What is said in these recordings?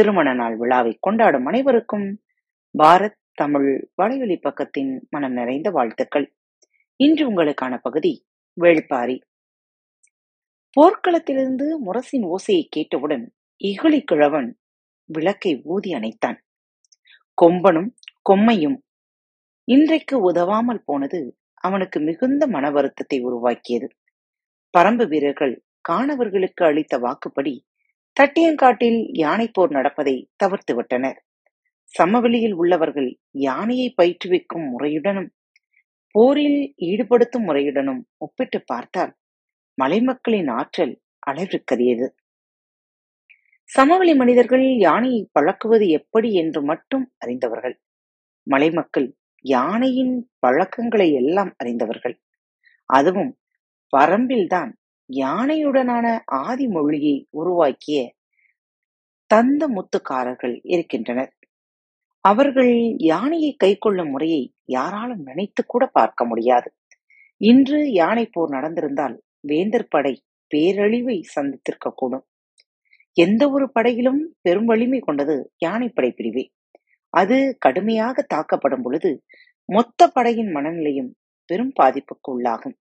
திருமண நாள் விழாவை கொண்டாடும் அனைவருக்கும் பாரத் தமிழ் வலையொலி பக்கத்தின் மனம் நிறைந்த வாழ்த்துக்கள். இன்று உங்களுக்கான பகுதி வேள்பாரி. போர்க்களத்திலிருந்து முரசின் ஓசையை கேட்டவுடன் இகழி கிழவன் விளக்கை ஊதி அணைத்தான். கொம்பனும் கொம்மையும் இன்றைக்கு உதவாமல் போனது அவனுக்கு மிகுந்த மன வருத்தத்தை உருவாக்கியது. பரம்பு வீரர்கள் காணவர்களுக்கு அளித்த வாக்குப்படி தட்டியங்காட்டில் யானை போர் நடப்பதை தவிர்த்து விட்டனர் சமவெளியில் உள்ளவர்கள் யானையை பயிற்றுவிக்கும் முறையுடனும் போரில் ஈடுபடுத்தும் முறையுடனும் ஒப்பிட்டு பார்த்தால் மலைமக்களின் ஆற்றல் அளவிற்கரியது சமவெளி மனிதர்கள் யானையை பழக்குவது எப்படி என்று மட்டும் அறிந்தவர்கள். மலைமக்கள் யானையின் பழக்கங்களை எல்லாம் அறிந்தவர்கள். அதுவும் வரம்பில்தான் யானையுடனான ஆதி மொழியை உருவாக்கிய தந்த முத்துக்காரர்கள் இருக்கின்றனர். அவர்கள் யானையை கை கொள்ளும் முறையை யாராலும் நினைத்து கூட பார்க்க முடியாது. இன்று யானை போர் நடந்திருந்தால் வேந்தர் படை பேரழிவை சந்தித்திருக்கக்கூடும் எந்த ஒரு படையிலும் பெரும் வலிமை கொண்டது யானைப்படை பிரிவே. அது கடுமையாக தாக்கப்படும் பொழுது மொத்த படையின் மனநிலையும் பெரும் பாதிப்புக்கு உள்ளாகும்.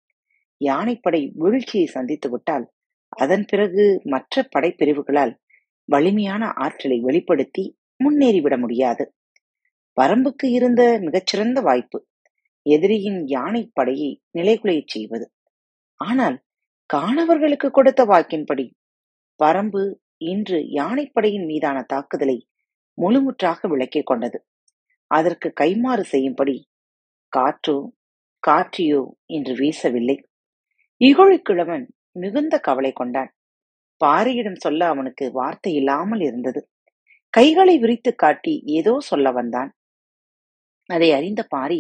யானைப்படை வீழ்ச்சியை சந்தித்து விட்டால் அதன் பிறகு மற்ற படைப்பிரிவுகளால் வலிமையான ஆற்றலை வெளிப்படுத்தி முன்னேறிவிட முடியாது. வரம்புக்கு இருந்த மிகச்சிறந்த வாய்ப்பு எதிரியின் யானை படையை நிலைகுலையச் செய்வது. ஆனால் காணவர்களுக்கு கொடுத்த வாக்கின்படி பரம்பு இன்று யானைப்படையின் மீதான தாக்குதலை முழுமுற்றாக விளக்கிக் கொண்டது. அதற்கு கைமாறு செய்யும்படி காற்றோ காற்றியோ இன்று வீசவில்லை. இகழிக்கிழவன் மிகுந்த கவலை கொண்டான். பாரியிடம் சொல்ல அவனுக்கு வார்த்தை இல்லாமல் இருந்தது. கைகளை விரித்து காட்டி ஏதோ சொல்ல வந்தான். அதை அறிந்த பாரி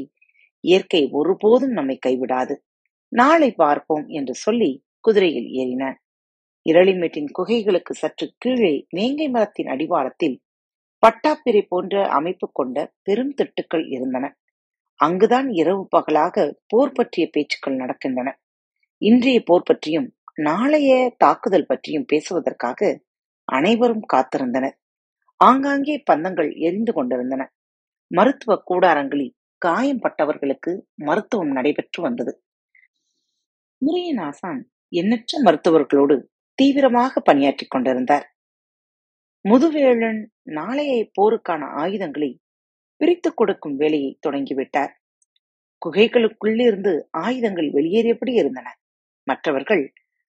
இயற்கை ஒருபோதும் நம்மை கைவிடாது. நாளை பார்ப்போம் என்று சொல்லி குதிரையில் ஏறினான். இரளிமேட்டின் குகைகளுக்கு சற்று கீழே வேங்கை மரத்தின் அடிவாரத்தில் பட்டாப்பிரை போன்ற அமைப்பு கொண்ட பெரும் திட்டுக்கள் இருந்தன. அங்குதான் இரவு பகலாக போர் பற்றிய பேச்சுக்கள் நடக்கின்றன. இன்றைய போர் பற்றியும் நாளைய தாக்குதல் பற்றியும் பேசுவதற்காக அனைவரும் காத்திருந்தனர். ஆங்காங்கே பந்தங்கள் எரிந்து கொண்டிருந்தன. மருத்துவ கூடாரங்களில் காயம் பட்டவர்களுக்கு மருத்துவம் நடைபெற்று வந்தது. முறையின் ஆசான் எண்ணற்ற மருத்துவர்களோடு தீவிரமாக பணியாற்றிக் கொண்டிருந்தார். முதுவேளன் நாளைய போருக்கான ஆயுதங்களை பிரித்துக் கொடுக்கும் வேலையை தொடங்கிவிட்டார். குகைகளுக்குள்ளிருந்து ஆயுதங்கள் வெளியேறியபடி இருந்தன. மற்றவர்கள்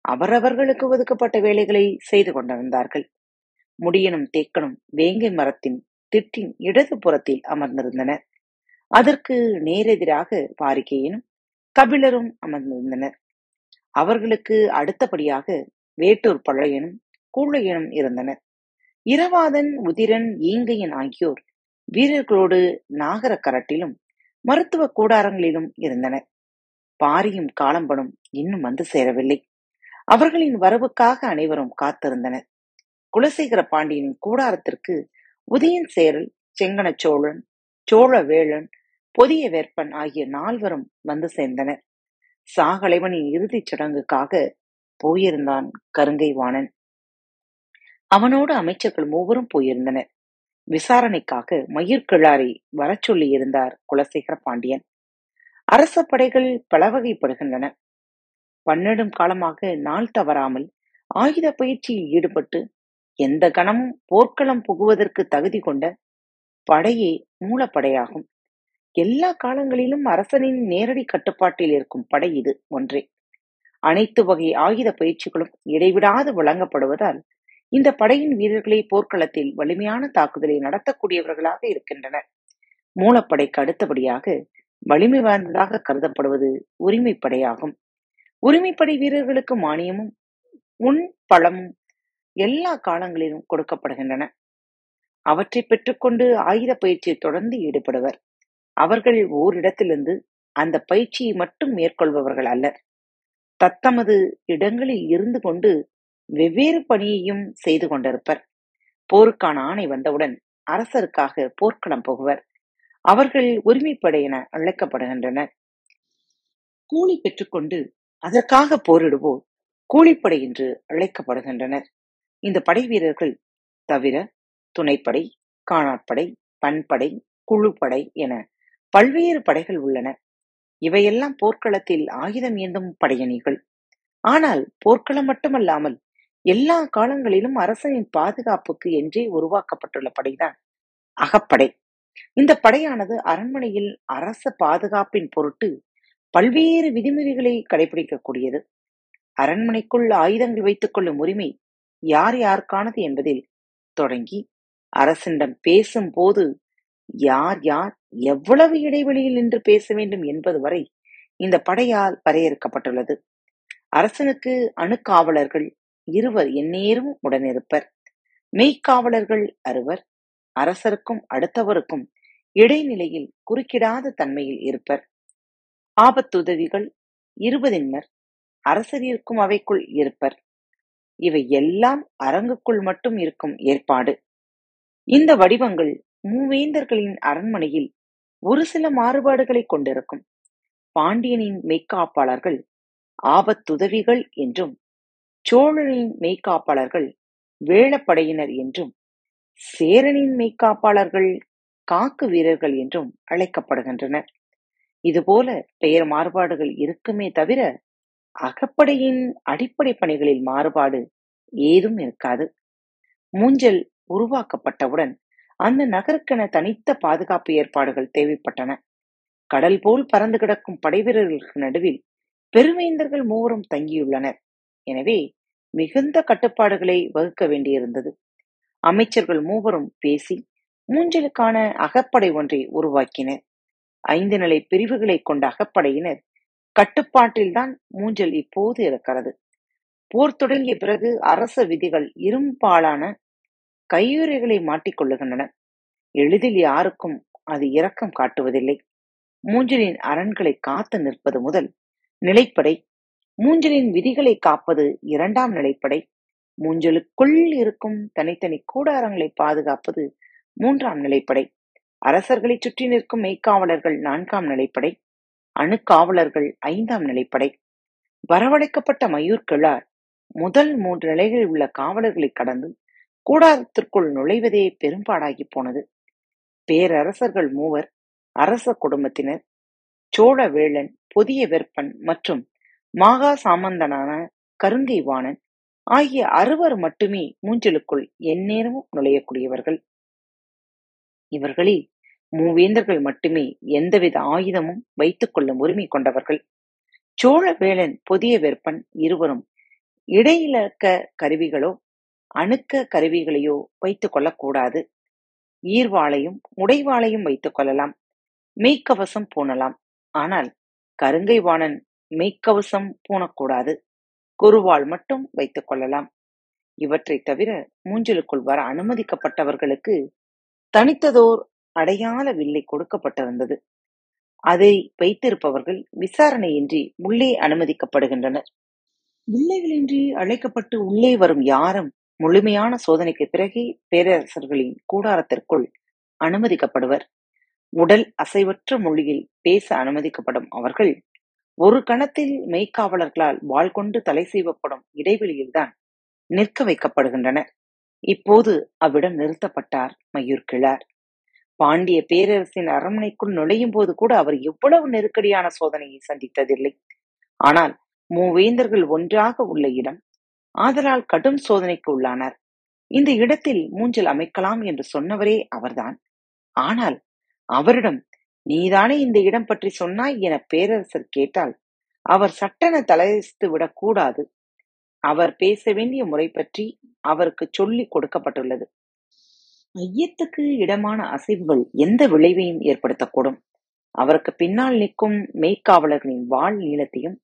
அவரவர்களுக்கு ஒதுக்கப்பட்ட வேலைகளை செய்து கொண்டிருந்தார்கள். முடியனும் தேக்கனும் வேங்கை மரத்தின் திட்டின் இடது புறத்தில் அமர்ந்திருந்தனர். அதற்கு நேரெதிராக பாரிகையனும் கபிலரும் அமர்ந்திருந்தனர். அவர்களுக்கு அடுத்தபடியாக வேட்டூர் பழையனும் கூழையனும் இருந்தனர். இரவாதன் உதிரன் ஈங்கையன் ஆகியோர் வீரர்களோடு நாகர கரட்டிலும் மருத்துவ கூடாரங்களிலும் இருந்தனர். பாரியும் காலம்பனும் இன்னும் வந்து சேரவில்லை. அவர்களின் வரவுக்காக அனைவரும் காத்திருந்தனர். குலசேகர பாண்டியனின் கூடாரத்திற்கு உதயன் சேரல் செங்கன சோழன் சோழ வேளன் பொதிய வேற்பன் ஆகிய நால்வரும் வந்து சேர்ந்தனர். சாகலைவனின் இறுதிச் சடங்குக்காக போயிருந்தான் கருங்கை வாணன் அவனோடு அமைச்சர்கள் மூவரும் போயிருந்தனர். விசாரணைக்காக மயிர்கிழாரை வரச் சொல்லியிருந்தார் குலசேகர பாண்டியன். அரச படைகள் பலவகைப்படுகின்றன. பன்னெடும் காலமாக நாள் தவறாமல் ஆயுத பயிற்சியில் ஈடுபட்டு எந்த கணமும் போர்க்களம் புகுவதற்கு தகுதி கொண்ட படையே மூலப்படையாகும். எல்லா காலங்களிலும் அரசனின் நேரடி கட்டுப்பாட்டில் இருக்கும் படை இது ஒன்றே. அனைத்து வகை ஆயுத பயிற்சிகளும் இடைவிடாது வழங்கப்படுவதால் இந்த படையின் வீரர்களே போர்க்களத்தில் வலிமையான தாக்குதலை நடத்தக்கூடியவர்களாக இருக்கின்றனர். மூலப்படைக்கு அடுத்தபடியாக வலிமை வாய்ந்ததாக கருதப்படுவது உரிமைப்படையாகும். உரிமைப்படை வீரர்களுக்கு மானியமும் உன் பழமும் எல்லா காலங்களிலும் கொடுக்கப்படுகின்றன. அவற்றை பெற்றுக்கொண்டு ஆயுத பயிற்சியை தொடர்ந்து ஈடுபடுவர். அவர்கள் ஓரிடத்திலிருந்து அந்த பயிற்சியை மட்டும் மேற்கொள்பவர்கள் அல்லர். தத்தமது இடங்களில் இருந்து கொண்டு வெவ்வேறு பணியையும் செய்து கொண்டிருப்பர். போருக்கான ஆணை வந்தவுடன் அரசருக்காக போர்க்களம் போகுவர். அவர்கள் உரிமைப்படை என அழைக்கப்படுகின்றனர் கூலி பெற்றுக்கொண்டு அதற்காக போரிடுவோர் கூலிப்படை என்று அழைக்கப்படுகின்றனர். இந்த படை வீரர்கள் தவிர துணைப்படை காணாட்படை பண்படை குழுப்படை என பல்வேறு படைகள் உள்ளன. இவையெல்லாம் போர்க்களத்தில் ஆயுதம் ஏந்தும் படையணிகள். ஆனால் போர்க்களம் மட்டுமல்லாமல் எல்லா காலங்களிலும் அரசனின் பாதுகாப்புக்கு என்றே உருவாக்கப்பட்டுள்ள படைதான் அகப்படை. இந்த படையானது அரண்மனையில் அரச பாதுகாப்பின் பொருட்டு பல்வேறு விதிமுறைகளை கடைபிடிக்கக்கூடியது. அரண்மனைக்குள் ஆயுதங்கள் வைத்துக் கொள்ளும் உரிமை யார் யாருக்கானது என்பதில் தொடங்கி அரசனிடம் பேசும் போது யார் யார் எவ்வளவு இடைவெளியில் நின்று பேச வேண்டும் என்பது வரை இந்த படையால் வரையறுக்கப்பட்டுள்ளது. அரசனுக்கு அணுக்காவலர்கள் இருவர் எந்நேரும் உடனிருப்பர். மெய்க்காவலர்கள் அறுவர். அரசருக்கும் அடுத்தவருக்கும் இடைநிலையில் குறுக்கிடாத தன்மையில் இருப்பர். ஆபத்துதவிகள் இருபதின்மர் அரசரிற்கும் அவைக்குள் இருப்பர். இவை எல்லாம் அரங்குக்குள் மட்டும் இருக்கும் ஏற்பாடு. இந்த வடிவங்கள் மூவேந்தர்களின் அரண்மனையில் ஒரு சில மாறுபாடுகளை கொண்டிருக்கும். பாண்டியனின் மெய்க்காப்பாளர்கள் ஆபத்துதவிகள் என்றும் சோழனின் மெய்க்காப்பாளர்கள் வேளப்படையினர் என்றும் சேரனின் மெய்க்காப்பாளர்கள் காக்கு வீரர்கள் என்றும் அழைக்கப்படுகின்றனர். இதுபோல பெயர் மாறுபாடுகள் இருக்குமே தவிர அகப்படையின் அடிப்படை பணிகளில் மாறுபாடு ஏதும் இருக்காது. மூஞ்சல் உருவாக்கப்பட்டவுடன் அந்த நகருக்கென தனித்த பாதுகாப்பு ஏற்பாடுகள் தேவைப்பட்டன. கடல் போல் பறந்து கிடக்கும் படைவீரர்களுக்கு நடுவில் பெருமைந்தர்கள் மூவரும் தங்கியுள்ளனர். எனவே மிகுந்த கட்டுப்பாடுகளை வகுக்க வேண்டியிருந்தது. அமைச்சர்கள் மூவரும் பேசி மூஞ்சலுக்கான அகப்படை ஒன்றை உருவாக்கினர். ஐந்து நிலை பிரிவுகளை கொண்ட அகப்படையினர் கட்டுப்பாட்டில்தான் மூஞ்சல் இப்போது இருக்கிறது. போர் தொடங்கிய பிறகு அரச விதிகள் இரும்பாலான கையுறைகளை மாட்டிக்கொள்ளுகின்றன. எளிதில் யாருக்கும் அது இரக்கம் காட்டுவதில்லை. மூஞ்சலின் அரண்களை காத்து நிற்பது முதல் நிலைப்படை மூஞ்சலின் விதிகளை காப்பது இரண்டாம் நிலைப்படை மூஞ்சலுக்குள் இருக்கும் தனித்தனி கூடாரங்களை பாதுகாப்பது மூன்றாம் நிலைப்படை. அரசர்களை சுற்றி நிற்கும் மெய்க்காவலர்கள் நான்காம் நிலைப்படை. அணுக்காவலர்கள் ஐந்தாம் நிலைப்படை. வரவழைக்கப்பட்ட மயூர் கிழார் முதல் மூன்று நிலைகளில் உள்ள காவலர்களை கடந்து கூடாரத்திற்குள் நுழைவதே பெரும்பாடாகி போனது. பேரரசர்கள் மூவர் அரச குடும்பத்தினர் சோழ வேளன் புதிய வெப்பன் மற்றும் மாகா சாமந்தனான கருங்கை வாணன் ஆகிய அறுவர் மட்டுமே மூஞ்சலுக்குள் எந்நேரமும் நுழையக்கூடியவர்கள். இவர்களில் மூவேந்தர்கள் மட்டுமே எந்தவித ஆயுதமும் வைத்துக் கொள்ளும் உரிமை கொண்டவர்கள். சோழவேளன் புதிய வெப்பன் இருவரும் இடையிலக்க கருவிகளோ அணுக்க கருவிகளையோ வைத்துக் கொள்ளக்கூடாது ஈர்வாளையும் உடைவாளையும் வைத்துக் கொள்ளலாம். மெய்க்கவசம் பூணலாம். ஆனால் கருங்கை வாணன் மெய்க்கவசம் பூணக்கூடாது. குருவால் மட்டும் வைத்துக் கொள்ளலாம். இவற்றை தவிர மூஞ்சலுக்குள் வர அனுமதிக்கப்பட்டவர்களுக்கு தனித்ததோர் அடையாள வில்லை கொடுக்கப்பட்டிருந்தது. அதை வைத்திருப்பவர்கள் விசாரணையின்றி உள்ளே அனுமதிக்கப்படுகின்றனர். வில்லைகளின்றி அழைக்கப்பட்டு உள்ளே வரும் யாரும் முழுமையான சோதனைக்கு பிறகே பேரரசர்களின் கூடாரத்திற்குள் அனுமதிக்கப்படுவர். உடல் அசைவற்ற மொழியில் பேச அனுமதிக்கப்படும் அவர்கள் ஒரு கணத்தில் மெய்க்காவலர்களால் வாள் கொண்டு தலை செய்வப்படும் இடைவெளியில்தான் நிற்க வைக்கப்படுகின்றனர் இப்போது அவ்விடம் நிறுத்தப்பட்டார் மயூர் கிழார் பாண்டிய பேரரசின் அரண்மனைக்குள் நுழையும் போது கூட அவர் எவ்வளவு நெருக்கடியான சோதனையை சந்தித்ததில்லை. ஆனால் மூவேந்தர்கள் ஒன்றாக உள்ள இடம் ஆதலால் கடும் சோதனைக்கு உள்ளானார். இந்த இடத்தில் மூஞ்சல் அமைக்கலாம் என்று சொன்னவரே அவர்தான். ஆனால் அவரிடம் நீதானே இந்த இடம் பற்றி சொன்னாய் என பேரரசர் கேட்டால் அவர் சட்டென தலையசித்து விடக்கூடாது அவர் பேச வேண்டிய முறை பற்றி அவருக்கு சொல்லிக் கொடுக்கப்பட்டுள்ளது. ஐயத்துக்கு இடமான அசைவுகள் எந்த விளைவையும் ஏற்படுத்தக்கூடும். அவருக்கு பின்னால் நிற்கும் மெய்க்காவலர்களின் வாழ் நீளத்தையும்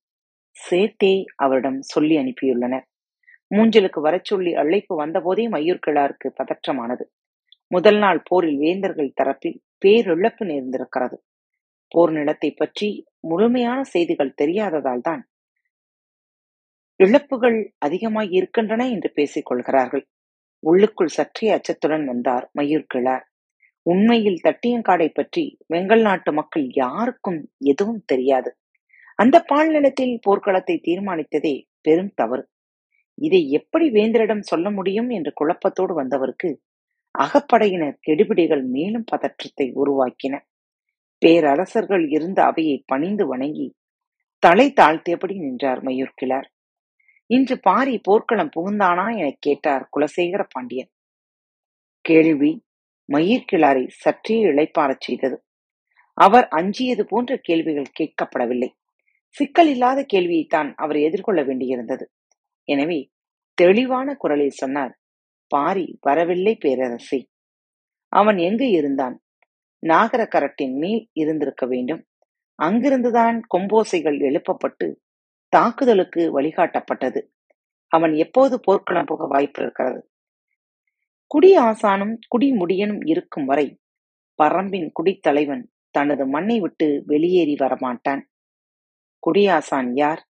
சேர்த்தே அவரிடம் சொல்லி அனுப்பியுள்ளனர். மூஞ்சலுக்கு வரச் சொல்லி அழைப்பு வந்தபோதே மயூர் கிழாருக்கு பதற்றமானது. முதல் நாள் போரில் வேந்தர்கள் தரப்பில் பேரிழப்பு நேர்ந்திருக்கிறது. போர் நிலத்தை பற்றி முழுமையான செய்திகள் தெரியாததால் தான் இழப்புகள் அதிகமாய் இருக்கின்றன என்று பேசிக் கொள்கிறார்கள். உள்ளுக்குள் சற்றே அச்சத்துடன் வந்தார் மயூர் கிழார். உண்மையில் தட்டியங்காடை பற்றி வெங்கல் நாட்டு மக்கள் யாருக்கும் எதுவும் தெரியாது. அந்த பால் நிலத்தில் போர்க்களத்தை தீர்மானித்ததே பெரும் தவறு. இதை எப்படி வேந்தரிடம் சொல்ல முடியும் என்ற குழப்பத்தோடு வந்தவருக்கு அகப்படையினர் கெடுபிடிகள் மேலும் பதற்றத்தை உருவாக்கின. பேரரசர்கள் இருந்த அவையை பணிந்து வணங்கி தலை தாழ்த்தியபடி நின்றார் மயூர்கிழார் இன்று பாரி போர்க்களம் புகுந்தானா எனக் கேட்டார் குலசேகர பாண்டியன். கேள்வி மயிர்கிழாரை சற்றே இழைப்பாரச் செய்தது. அவர் அஞ்சியது போன்ற கேள்விகள் கேட்கப்படவில்லை. சிக்கல் இல்லாத கேள்வியைத்தான் அவர் எதிர்கொள்ள வேண்டியிருந்தது. எனவே தெளிவான குரலில் சொன்னார் பாரி வரவில்லை பேரரசே. அவன் எங்கு இருந்தான்? நாகர கரட்டின் மேல் இருந்திருக்க வேண்டும். அங்கிருந்துதான் கொம்போசைகள் எழுப்பப்பட்டு தாக்குதலுக்கு வழிகாட்டப்பட்டது. அவன் எப்போது போர்க்களம் போக வாய்ப்பு இருக்கிறது? குடி ஆசானும் குடிமுடியனும் இருக்கும் வரை பரம்பின் குடித்தலைவன் தனது மண்ணை விட்டு வெளியேறி வரமாட்டான். குடியாசான் யார்?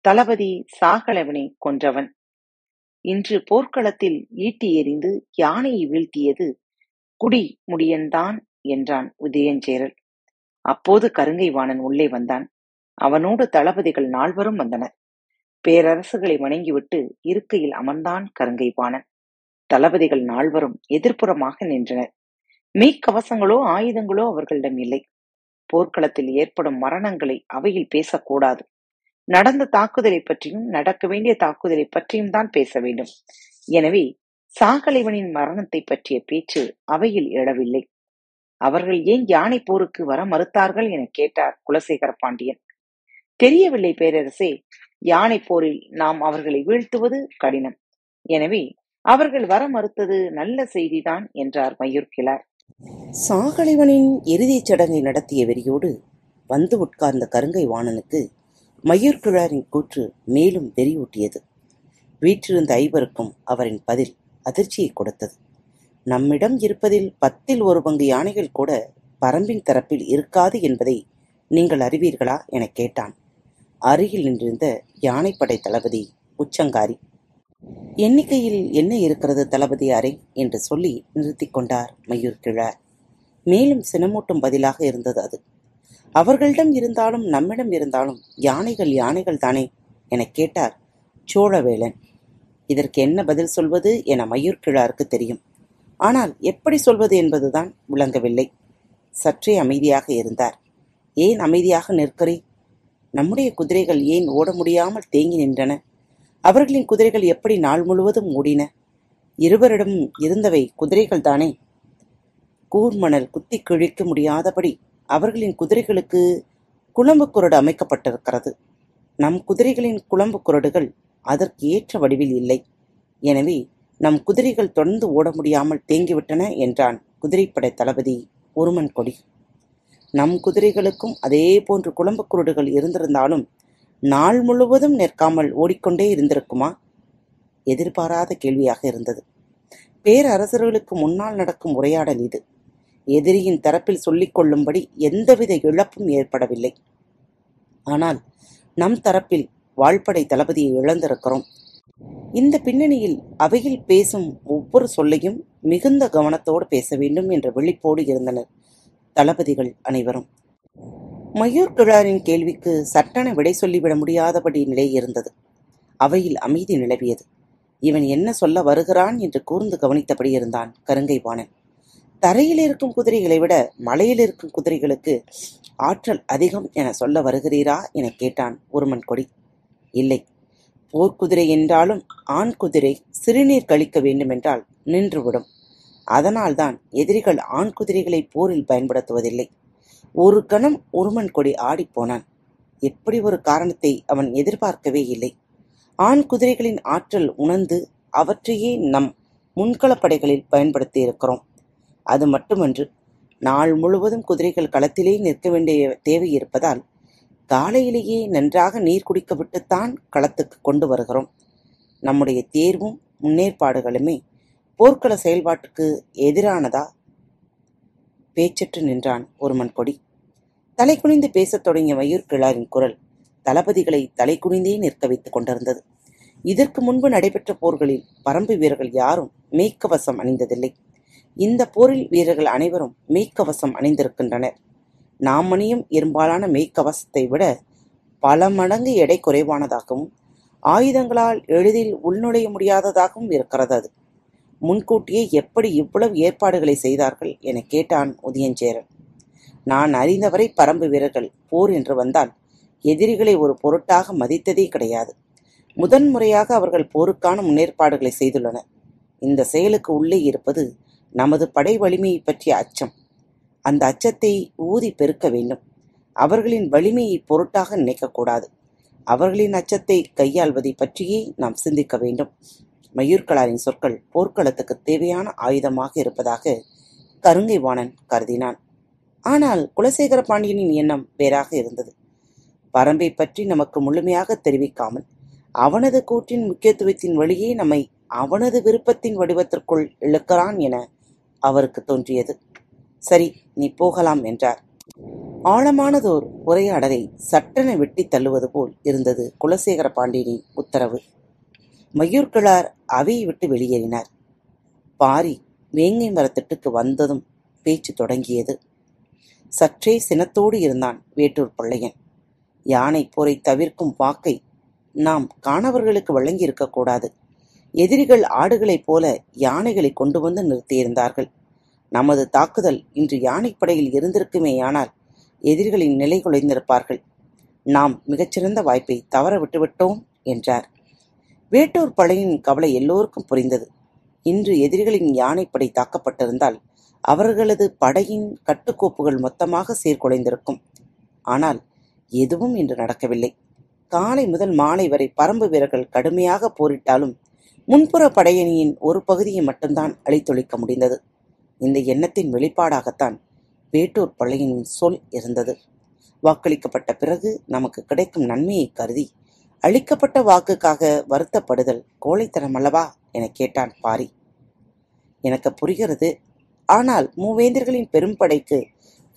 தளபதி சாகலவனை கொன்றவன். இன்று போர்க்களத்தில் ஈட்டி எறிந்து யானையை வீழ்த்தியது குடி முடியன்தான் என்றான் உதயஞ்சேரல். அப்போது கருங்கை வாணன் உள்ளே வந்தான். அவனோடு தளபதிகள் நால்வரும் வந்தனர். பேரரசுகளை வணங்கிவிட்டு இருக்கையில் அமர்ந்தான் கருங்கை வாணன் தளபதிகள் நால்வரும் எதிர்ப்புறமாக நின்றனர். மீக்கவசங்களோ ஆயுதங்களோ அவர்களிடம் இல்லை. போர்க்களத்தில் ஏற்படும் மரணங்களை அவையில் பேசக்கூடாது. நடந்த தாக்குதலை பற்றியும் நடக்க வேண்டிய தாக்குதலை பற்றியும் தான் பேச வேண்டும். எனவே சாகலைவனின் மரணத்தை பற்றிய பேச்சு அவையில் எழவில்லை. அவர்கள் ஏன் யானை போருக்கு வர மறுத்தார்கள் என கேட்டார் குலசேகர பாண்டியன் தெரியவில்லை பேரரசே யானை போரில் நாம் அவர்களை வீழ்த்துவது கடினம். எனவே அவர்கள் வர மறுத்தது நல்ல செய்திதான் என்றார் மயூர்கிழார். சாகலைவனின் இறுதிச் சடங்கை நடத்திய வெறியோடு வந்து உட்கார்ந்த கருங்கை வாணனுக்கு மயூர்கிழாரின் கூற்று மேலும் வெறியூட்டியது வீற்றிருந்த ஐவருக்கும் அவரின் பதில் அதிர்ச்சியை கொடுத்தது. நம்மிடம் இருப்பதில் பத்தில் ஒரு பங்கு யானைகள் கூட பரம்பின் தரப்பில் இருக்காது என்பதை நீங்கள் அறிவீர்களா எனக் கேட்டான். அருகில் நின்றிருந்த யானைப்படை தளபதி உச்சங்காரி. எண்ணிக்கையில் என்ன இருக்கிறது தளபதி அறை என்று சொல்லி நிறுத்திக் கொண்டார் மயூர் கிழார் மேலும் சினமூட்டும் பதிலாக இருந்தது அது. அவர்களிடம் இருந்தாலும் நம்மிடம் இருந்தாலும் யானைகள் யானைகள் தானே எனக் கேட்டார் சோழவேளன் இதற்கு என்ன பதில் சொல்வது என மயூர் கிழாருக்கு தெரியும். ஆனால் எப்படி சொல்வது என்பதுதான் விளங்கவில்லை. சற்றே அமைதியாக இருந்தார். ஏன் அமைதியாக நிற்கிறே நம்முடைய குதிரைகள் ஏன் ஓட முடியாமல் தேங்கி நின்றன? அவர்களின் குதிரைகள் எப்படி நாள் முழுவதும் ஓடின? இருவரிடம் இருந்தவை குதிரைகள் தானே? கூர்மணல் குத்தி கிழிக்க முடியாதபடி அவர்களின் குதிரைகளுக்கு குழம்பு குரடு அமைக்கப்பட்டிருக்கிறது. நம் குதிரைகளின் குழம்பு குரடுகள் அதற்கு ஏற்ற வடிவில் இல்லை. எனவே நம் குதிரைகள் தொடர்ந்து ஓட முடியாமல் தேங்கிவிட்டன என்றான் குதிரைப்படை தளபதி உருமன் கொடி. நம் குதிரைகளுக்கும் அதே போன்று குழம்பு குருடுகள் இருந்திருந்தாலும் நாள் முழுவதும் நிற்காமல் ஓடிக்கொண்டே இருந்திருக்குமா? எதிர்பாராத கேள்வியாக இருந்தது. பேரரசர்களுக்கு முன்னால் நடக்கும் உரையாடல் இது. எதிரியின் தரப்பில் சொல்லிக் கொள்ளும்படி எந்தவித இழப்பும் ஏற்படவில்லை. ஆனால் நம் தரப்பில் வாழ்படை தளபதியை இழந்திருக்கிறோம். இந்த பின்னணியில் அவையில் பேசும் ஒவ்வொரு சொல்லையும் மிகுந்த கவனத்தோடு பேச வேண்டும் என்ற விழிப்போடு இருந்தனர் தளபதிகள் அனைவரும். மயூர் கிழாரின் கேள்விக்கு சட்டென விடை சொல்லிவிட முடியாதபடி நிலை இருந்தது. அவையில் அமைதி நிலவியது. இவன் என்ன சொல்ல வருகிறான் என்று கூர்ந்து கவனித்தபடி இருந்தான் கருங்கை வாணன் தரையில் இருக்கும் குதிரைகளை விட மலையில் இருக்கும் குதிரைகளுக்கு ஆற்றல் அதிகம் என சொல்ல வருகிறீரா என கேட்டான் ஒருமன் கொடி. இல்லை. போர்க்குதிரை என்றாலும் ஆண் குதிரை சிறுநீர் கழிக்க வேண்டுமென்றால் நின்றுவிடும். அதனால்தான் எதிரிகள் ஆண் குதிரைகளை போரில் பயன்படுத்துவதில்லை. ஒரு கணம் உருமன் கொடி ஆடிப்போனான் எப்படி ஒரு காரணத்தை அவன் எதிர்பார்க்கவே இல்லை. ஆண் குதிரைகளின் ஆற்றல் உணர்ந்து அவற்றையே நம் முன்களப்படைகளில் பயன்படுத்தி இருக்கிறோம். அது மட்டுமன்று நாள் முழுவதும் குதிரைகள் களத்திலே நிற்க வேண்டிய தேவை இருப்பதால் காலையிலேயே நன்றாக நீர் குடிக்க விட்டுத்தான் களத்துக்கு கொண்டு வருகிறோம். நம்முடைய தேர்வும் முன்னேற்பாடுகளுமே போர்க்கள செயல்பாட்டுக்கு எதிரானதா? பேச்சற்று நின்றான் ஒருமன் கொடி. தலை குனிந்து பேசத் தொடங்கிய மயூர் கிழாரின் குரல் தளபதிகளை தலை குனிந்தே நிற்க வைத்துக் கொண்டிருந்தது. இதற்கு முன்பு நடைபெற்ற போர்களில் பரம்பு வீரர்கள் யாரும் மேய்க்கவசம் அணிந்ததில்லை. இந்த போரில் வீரர்கள் அனைவரும் மெய்க்கவசம் அணிந்திருக்கின்றனர். நாம் அணியும் இரும்பாலான மெய்க்கவசத்தை விட பல மடங்கு எடை குறைவானதாகவும் ஆயுதங்களால் எளிதில் உள்நுழைய முடியாததாகவும் இருக்கிறது அது. முன்கூட்டியே எப்படி இவ்வளவு ஏற்பாடுகளை செய்தார்கள் என கேட்டான் உதயஞ்சேரன். நான் அறிந்தவரை பரம்பு வீரர்கள் போர் என்று வந்தால் எதிரிகளை ஒரு பொருட்டாக மதித்ததே கிடையாது. முதன் முறையாக அவர்கள் போருக்கான முன்னேற்பாடுகளை செய்துள்ளனர். இந்த செயலுக்கு உள்ளே இருப்பது நமது படை வலிமையை பற்றிய அச்சம். அந்த அச்சத்தை ஊதி பெருக்க வேண்டும். அவர்களின் வலிமையை பொருட்டாக நினைக்கக்கூடாது. அவர்களின் அச்சத்தை கையாள்வதை பற்றியே நாம் சிந்திக்க வேண்டும். மயூர்கலாரின் சொற்கள் போர்க்களத்துக்கு தேவையான ஆயுதமாக இருப்பதாக கருங்கை வாணன் கருதினான். ஆனால் குலசேகர பாண்டியனின் எண்ணம் வேறாக இருந்தது. பரம்பை பற்றி நமக்கு முழுமையாக தெரிவிக்காமல் அவனது கூற்றின் முக்கியத்துவத்தின் வழியே நம்மை அவனது விருப்பத்தின் வடிவத்திற்குள் இழுக்கிறான் என அவருக்கு தோன்றியது. சரி நீ போகலாம் என்றார். ஆழமானதோர் உரையாடலை சட்டென வெட்டி தள்ளுவது போல் இருந்தது குலசேகர பாண்டியனின் உத்தரவு. மயூர்கிழார் அவையை விட்டு வெளியேறினார். பாரி வேங்கை மரத்திட்டுக்கு வந்ததும் பேச்சு தொடங்கியது. சற்றே சினத்தோடு இருந்தான் வேட்டூர் பிள்ளையன். யானை போரை தவிர்க்கும் வாக்கை நாம் காணவர்களுக்கு வழங்கி இருக்கக்கூடாது எதிரிகள் ஆடுகளைப் போல யானைகளை கொண்டு வந்து நிறுத்தியிருந்தார்கள். நமது தாக்குதல் இன்று யானைப்படையில் இருந்திருக்குமேயானால் எதிரிகளின் நிலை குலைந்திருப்பார்கள். நாம் மிகச்சிறந்த வாய்ப்பை தவற விட்டுவிட்டோம் என்றார். வேட்டூர் படையின் கவலை எல்லோருக்கும் புரிந்தது. இன்று எதிரிகளின் யானைப்படை தாக்கப்பட்டிருந்தால் அவர்களது படையின் கட்டுக்கோப்புகள் மொத்தமாக சீர்குலைந்திருக்கும். ஆனால் எதுவும் இன்று நடக்கவில்லை. காலை முதல் மாலை வரை பரம்பு வீரர்கள் கடுமையாக போரிட்டாலும் முன்புற படையணியின் ஒரு பகுதியை மட்டும்தான் அழித்தொழிக்க முடிந்தது. இந்த எண்ணத்தின் வெளிப்பாடாகத்தான் வேட்டூர் பள்ளையின் சொல் இருந்தது. வாக்களிக்கப்பட்ட பிறகு நமக்கு கிடைக்கும் நன்மையை கருதி அளிக்கப்பட்ட வாக்குக்காக வருத்தப்படுதல் கோழைத்தனம் அல்லவா? என கேட்டான் பாரி. எனக்கு புரிகிறது. ஆனால் மூவேந்தர்களின் பெரும்படைக்கு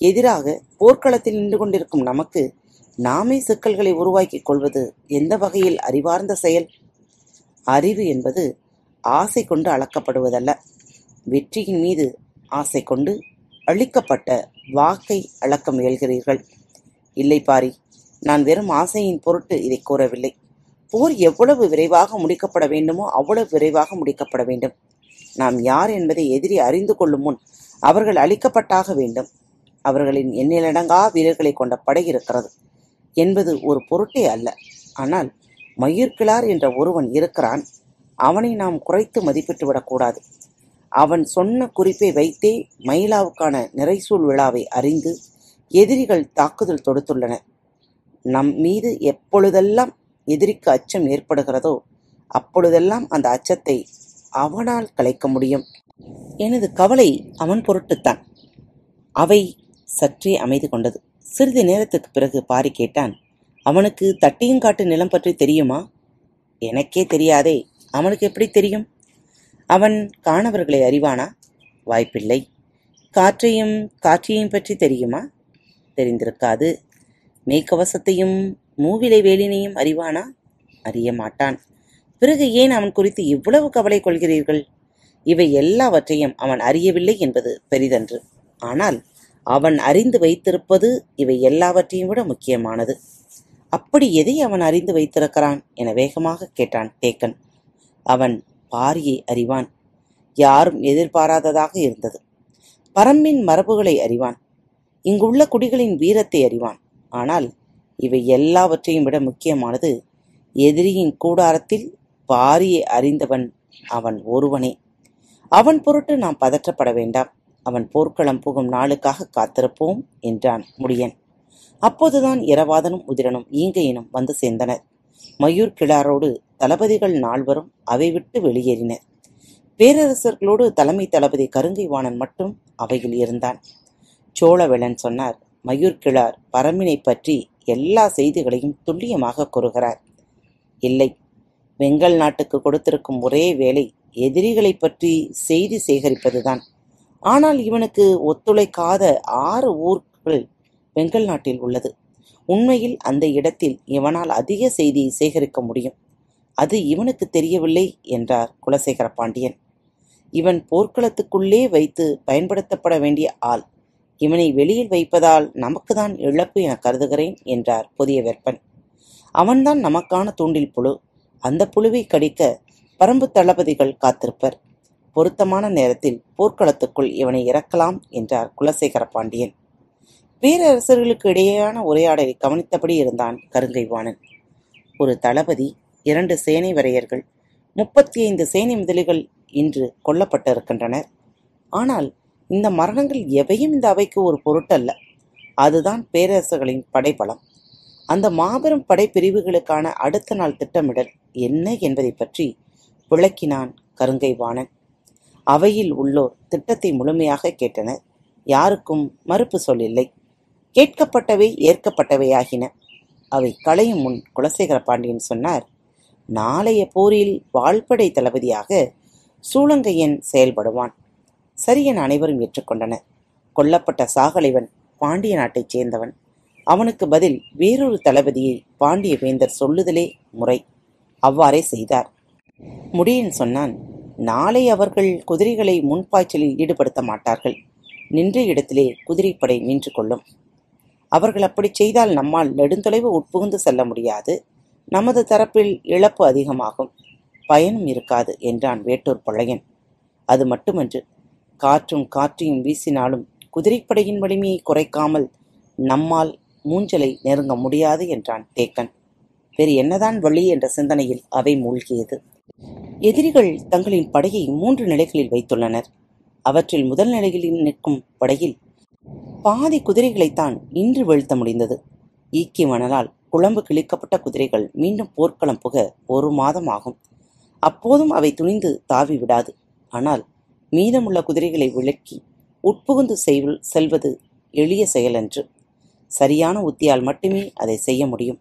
எதிராக போர்க்களத்தில் நின்று கொண்டிருக்கும் நமக்கு நாமே சிக்கல்களை உருவாக்கிக் கொள்வது எந்த வகையில் அறிவார்ந்த செயல்? அறிவு என்பது ஆசை கொண்டு அளக்கப்படுவதல்ல. வெற்றியின் மீது ஆசை கொண்டு அளிக்கப்பட்ட வாக்கை அளக்க முயல்கிறீர்கள். இல்லை பாரி நான் வெறும் ஆசையின் பொருட்டு இதை கூறவில்லை. போர் எவ்வளவு விரைவாக முடிக்கப்பட வேண்டுமோ அவ்வளவு விரைவாக முடிக்கப்பட வேண்டும். நாம் யார் என்பதை எதிரி அறிந்து கொள்ளும் முன் அவர்கள் அழிக்கப்பட்டாக வேண்டும். அவர்களின் எண்ணிலடங்கா வீரர்களை கொண்ட படை இருக்கிறது. என்பது ஒரு பொருட்டே அல்ல. ஆனால் மயிர்கிழார் என்ற ஒருவன் இருக்கிறான். அவனை நாம் குறைத்து மதிப்பிட்டு விடக்கூடாது. அவன் சொன்ன குறிப்பை வைத்தே மயிலாவுக்கான நிறைசூல் விழாவை அறிந்து எதிரிகள் தாக்குதல் தொடுத்துள்ளனர் நம் மீது எப்பொழுதெல்லாம் எதிரிக்கு அச்சம் ஏற்படுகிறதோ அப்பொழுதெல்லாம் அந்த அச்சத்தை அவனால் கலைக்க முடியும். எனது கவலை அவன் பொருட்டுத்தான். அவை சற்றே அமைதி கொண்டது. சிறிது நேரத்துக்கு பிறகு பாரி கேட்டான் அவனுக்கு தட்டியங்காட்டு நிலம் பற்றி தெரியுமா? எனக்கே தெரியாதே. அவனுக்கு எப்படி தெரியும்? அவன் காணவர்களை அறிவானா? வாய்ப்பில்லை. காற்றையும் காற்றையும் பற்றி தெரியுமா? தெரிந்திருக்காது. மேய்க்கவசத்தையும் மூவிலை வேலினையும் அறிவானா? அறிய மாட்டான். பிறகு ஏன் அவன் குறித்து இவ்வளவு கவலை கொள்கிறீர்கள்? இவை எல்லாவற்றையும் அவன் அறியவில்லை என்பது பெரிதன்று. ஆனால் அவன் அறிந்து வைத்திருப்பது இவை எல்லாவற்றையும் விட முக்கியமானது. அப்படி எதை அவன் அறிந்து வைத்திருக்கிறான்? என வேகமாக கேட்டான் தேக்கன். அவன் பாரியை அறிவான். யாரும் எதிர்பாராததாக இருந்தது. பரம்பின் மரபுகளை அறிவான். இங்குள்ள குடிகளின் வீரத்தை அறிவான். ஆனால் இவை எல்லாவற்றையும் விட முக்கியமானது எதிரியின் கூடாரத்தில் பாரியை அறிந்தவன் அவன் ஒருவனே. அவன் பொருட்டு நாம் பதற்றப்பட வேண்டாம். அவன் போர்க்களம் புகும் நாளுக்காக காத்திருப்போம் என்றான் முடியன். அப்போதுதான் இரவாதனும் உதிரனும் ஈங்கையினும் வந்து சேர்ந்தனர். மயூர் கிளாரோடு தளபதிகள் நால்வரும் அவை விட்டு வெளியேறினர். பேரரசர்களோடு தலைமை தளபதி கருங்கைவாணன் மட்டும் அவையில் இருந்தான். சோழவேளன் சொன்னார் மயூர் கிளார் பரம்பினை பற்றி எல்லா செய்திகளையும் துல்லியமாக கூறுகிறார். இல்லை வெங்கல் நாட்டுக்கு கொடுத்திருக்கும் ஒரே வேலை எதிரிகளைப் பற்றி செய்தி சேகரிப்பதுதான். ஆனால் இவனுக்கு ஒத்துழைக்காத ஆறு ஊர்கள் வெங்கல் நாட்டில் உள்ளது. உண்மையில் அந்த இடத்தில் இவனால் அதிக செய்தியை சேகரிக்க முடியும். அது இவனுக்கு தெரியவில்லை என்றார் குலசேகர பாண்டியன் இவன் போர்க்களத்துக்குள்ளே வைத்து பயன்படுத்தப்பட வேண்டிய ஆள். இவனை வெளியில் வைப்பதால் நமக்குதான் இழப்பு என கருதுகிறேன் என்றார் புதிய வெப்பன் அவன்தான் நமக்கான தூண்டில் புழு. அந்த புழுவை கடிக்க பரம்பு தளபதிகள் காத்திருப்பர். பொருத்தமான நேரத்தில் போர்க்களத்துக்குள் இவனை இறக்கலாம் என்றார் குலசேகர பாண்டியன் பேரரசர்களுக்கு இடையேயான உரையாடலை கவனித்தபடி இருந்தான் கருங்கைவாணன். ஒரு தளபதி இரண்டு சேனை வரையர்கள் முப்பத்தி ஐந்து சேனை முதலிகள் இன்று கொல்லப்பட்டிருக்கின்றனர். ஆனால் இந்த மரணங்கள் எவையும் இந்த அவைக்கு ஒரு பொருட்டல்ல. அதுதான் பேரரசர்களின் படைபலம். அந்த மாபெரும் படைப்பிரிவுகளுக்கான அடுத்த நாள் திட்டமிடல் என்ன என்பதை பற்றி விளக்கினான் கருங்கைவாணன். அவையில் உள்ளோர் திட்டத்தை முழுமையாக கேட்டனர். யாருக்கும் மறுப்பு சொல்லில்லை. கேட்கப்பட்டவை ஏற்கப்பட்டவையாகின. அவை களையும் முன் குலசேகர பாண்டியன் சொன்னார் நாளைய போரில் வாழ்படை தளபதியாக சூளங்கையன் செயல்படுவான். சரியன் அனைவரும் ஏற்றுக்கொண்டனர். கொல்லப்பட்ட சாகலைவன் பாண்டிய நாட்டைச் சேர்ந்தவன். அவனுக்கு பதில் வேறொரு தளபதியை பாண்டிய வேந்தர் சொல்லுதலே முறை. அவ்வாறே செய்தார். முடியன் சொன்னான் நாளை அவர்கள் குதிரைகளை முன்பாய்ச்சலில் ஈடுபடுத்த மாட்டார்கள். நின்ற இடத்திலே குதிரைப்படை நின்று கொள்ளும். அவர்கள் அப்படி செய்தால் நம்மால் நெடுந்தொலைவு உட்புகுந்து செல்ல முடியாது. நமது தரப்பில் இழப்பு அதிகமாகும். பயனும் இருக்காது என்றான் வேட்டூர் பழையன். அது மட்டுமன்று காற்றும் காற்றையும் வீசினாலும் குதிரைப்படையின் வலிமையை குறைக்காமல் நம்மால் மூஞ்சலை நெருங்க முடியாது என்றான் தேக்கன். வேறு என்னதான் வழி என்ற சிந்தனையில் அவை மூழ்கியது. எதிரிகள் தங்களின் படையை மூன்று நிலைகளில் வைத்துள்ளனர். அவற்றில் முதல் நிலையில் நிற்கும் படையில் பாதி குதிரைகளைத்தான் இன்று வீழ்த்த முடிந்தது. ஈக்கி மணலால் குழம்பு கிழிக்கப்பட்ட குதிரைகள் மீண்டும் போர்க்களம் புக ஒரு மாதம் ஆகும். அப்போதும் அவை துணிந்து தாவி விடாது. ஆனால் மீதமுள்ள குதிரைகளை விளக்கி உட்புகுந்து செய்- செல்வது எளிய செயலன்று. சரியான உத்தியால் மட்டுமே அதை செய்ய முடியும்.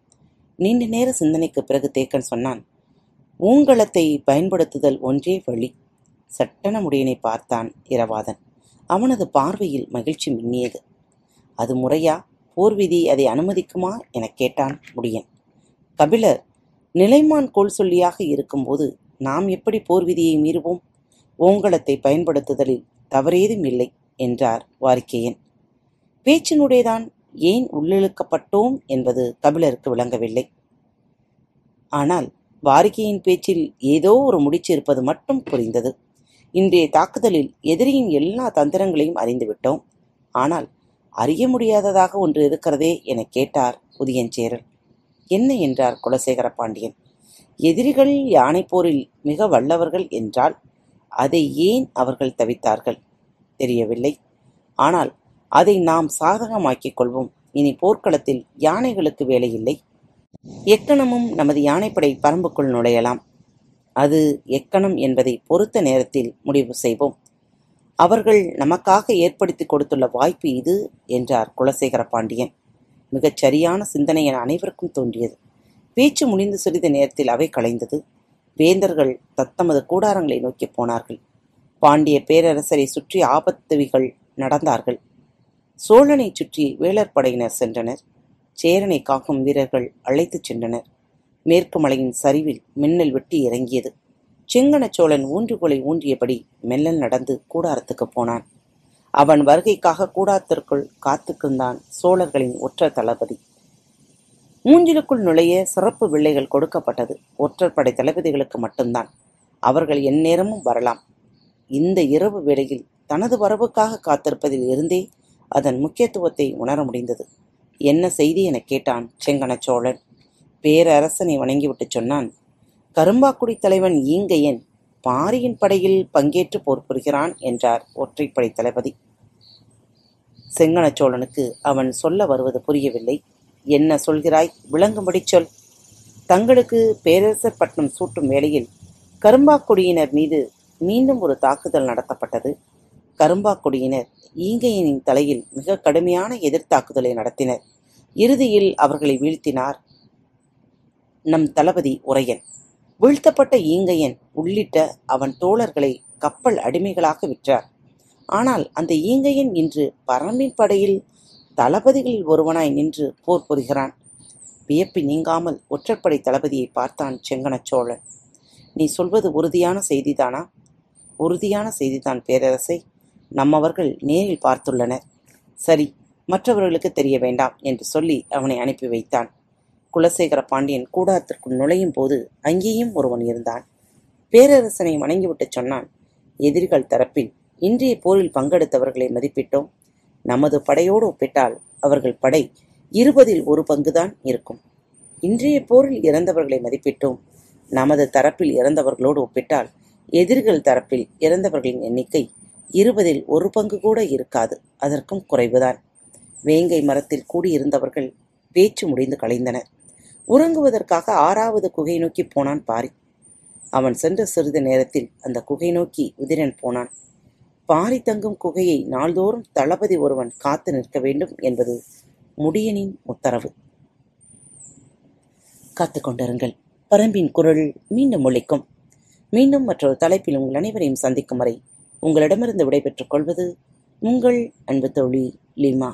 நீண்ட நேர சிந்தனைக்கு பிறகு தேக்கன் சொன்னான் ஊங்கலத்தை பயன்படுத்துதல் ஒன்றே வழி. சட்டன முடியனை பார்த்தான் இரவாதன். அவனது பார்வையில் மகிழ்ச்சி மின்னியது. அது முறையா? போர் விதி அதை அனுமதிக்குமா? எனக் கேட்டான் முடியன். கபிலர் நிலைமான் கோல் சொல்லியாக இருக்கும்போது நாம் எப்படி போர் விதியை மீறுவோம்? ஓங்கலத்தை பயன்படுத்துதலில் தவறேதும் இல்லை என்றார் வாரிக்கையன். பேச்சினுடையதான் ஏன் உள்ளிழுக்கப்பட்டோம்? என்பது கபிலருக்கு விளங்கவில்லை. ஆனால் வாரிகையின் பேச்சில் ஏதோ ஒரு முடிச்சு இருப்பது மட்டும் புரிந்தது. இன்றைய தாக்குதலில் எதிரியின் எல்லா தந்திரங்களையும் அறிந்துவிட்டோம். ஆனால் அறிய முடியாததாக ஒன்று இருக்கிறதே எனக் கேட்டார் உதயஞ்சேரல் என்ன என்றார் குலசேகர பாண்டியன் எதிரிகள் யானை போரில் மிக வல்லவர்கள் என்றால் அதை ஏன் அவர்கள் தவித்தார்கள்? தெரியவில்லை. ஆனால் அதை நாம் சாதகமாக்கிக் கொள்வோம். இனி போர்க்களத்தில் யானைகளுக்கு வேலையில்லை. எக்கணமும் நமது யானைப்படை பரம்புக்குள் நுழையலாம். அது எக்கணம் என்பதை பொறுத்த நேரத்தில் முடிவு செய்வோம். அவர்கள் நமக்காக ஏற்படுத்தி கொடுத்துள்ள வாய்ப்பு இது என்றார் குலசேகர பாண்டியன் மிகச் சரியான சிந்தனை என அனைவருக்கும் தோன்றியது. பேச்சு முடிந்து சிறிது நேரத்தில் அவை கலைந்தது. வேந்தர்கள் தத்தமது கூடாரங்களை நோக்கி போனார்கள். பாண்டிய பேரரசரை சுற்றி ஆபத்துவிகள் நடந்தார்கள். சோழனைச் சுற்றி வேளர் படையினர் சென்றனர். சேரனை காக்கும் வீரர்கள் அழைத்துச் சென்றனர். மேற்கு மலையின் சரிவில் மின்னல் வெட்டி இறங்கியது. செங்கணச் சோழன் ஊன்றுகோலை ஊன்றியபடி மெல்லல் நடந்து கூடாரத்துக்குப் போனான். அவன் வருகைக்காக கூடாரத்திற்குள் காத்துக்கிருந்தான் சோழர்களின் ஒற்றர் தளபதி. மூஞ்சிலுக்குள் நுழைய சிறப்பு வில்லைகள் கொடுக்கப்பட்டது. ஒற்றர் படை தளபதிகளுக்கு மட்டும்தான். அவர்கள் எந்நேரமும் வரலாம். இந்த இரவு வேளையில் தனது வரவுக்காக காத்திருப்பதில் இருந்தே அதன் முக்கியத்துவத்தை உணர முடிந்தது. என்ன செய்தி எனக் கேட்டான் செங்கனச்சோழன் பேரரசனை வணங்கிவிட்டுச் சொன்னான். கரும்பாக்குடி தலைவன் ஈங்கையன் பாரியின் படையில் பங்கேற்று போர் புரிகிறான் என்றார் ஒற்றைப்படை தளபதி. செங்கணச் சோழனுக்கு அவன் சொல்ல வருவது புரியவில்லை. என்ன சொல்கிறாய்? விளங்கும்படி சொல். தங்களுக்கு பேரரசர் பட்டம் சூட்டும் வேளையில் கரும்பாக்குடியினர் மீது மீண்டும் ஒரு தாக்குதல் நடத்தப்பட்டது. கரும்பாக்குடியினர் ஈங்கையனின் தலையில் மிக கடுமையான எதிர்த்தாக்குதலை நடத்தினர். இறுதியில் அவர்களை வீழ்த்தினார். நம் தளபதி உரையன். வீழ்த்தப்பட்ட ஈங்கையன் உள்ளிட்ட அவன் தோழர்களை கப்பல் அடிமைகளாக விற்றார். ஆனால் அந்த ஈங்கையன் இன்று பரம்பின் படையில் தளபதிகளில் ஒருவனாய் நின்று போர் புரிகிறான். வியப்பி நீங்காமல் ஒற்றற்படை தளபதியை பார்த்தான் செங்கனச் சோழன். நீ சொல்வது உறுதியான செய்திதானா? உறுதியான செய்திதான் பேரரசை. நம்மவர்கள் நேரில் பார்த்துள்ளனர். சரி மற்றவர்களுக்கு தெரிய வேண்டாம் என்று சொல்லி அவனை அனுப்பி வைத்தான். குலசேகர பாண்டியன் கூடாரத்திற்குள் நுழையும் போது அங்கேயும் ஒருவன் இருந்தான். பேரரசனை வணங்கிவிட்டு சொன்னான் எதிரிகள் தரப்பில் இன்றைய போரில் பங்கெடுத்தவர்களை மதிப்பிட்டோம். நமது படையோடு ஒப்பிட்டால் அவர்கள் படை இருபதில் ஒரு பங்குதான் இருக்கும். இன்றைய போரில் இறந்தவர்களை மதிப்பிட்டோம். நமது தரப்பில் இறந்தவர்களோடு ஒப்பிட்டால் எதிரிகள் தரப்பில் இறந்தவர்களின் எண்ணிக்கை இருபதில் ஒரு பங்கு கூட இருக்காது. அதற்கும் குறைவுதான். வேங்கை மரத்தில் கூடியிருந்தவர்கள் பேச்சு முடிந்து கலைந்தனர். உறங்குவதற்காக ஆறாவது குகை நோக்கி போனான் பாரி. அவன் சென்ற சிறிது நேரத்தில் அந்த குகை நோக்கி உதிரன் போனான். பாரி தங்கும் குகையை நாள்தோறும் தளபதி ஒருவன் காத்து நிற்க வேண்டும் என்பது முடியனின் உத்தரவு. காத்துக் கொண்டிருங்கள். பரம்பின் குரல் மீண்டும் ஒழிக்கும் மீண்டும் மற்றொரு தலைப்பில் உங்கள் அனைவரையும் சந்திக்கும் வரை உங்களிடமிருந்து விடைபெற்றுக் கொள்வது உங்கள் அன்பு தோழி லீமா.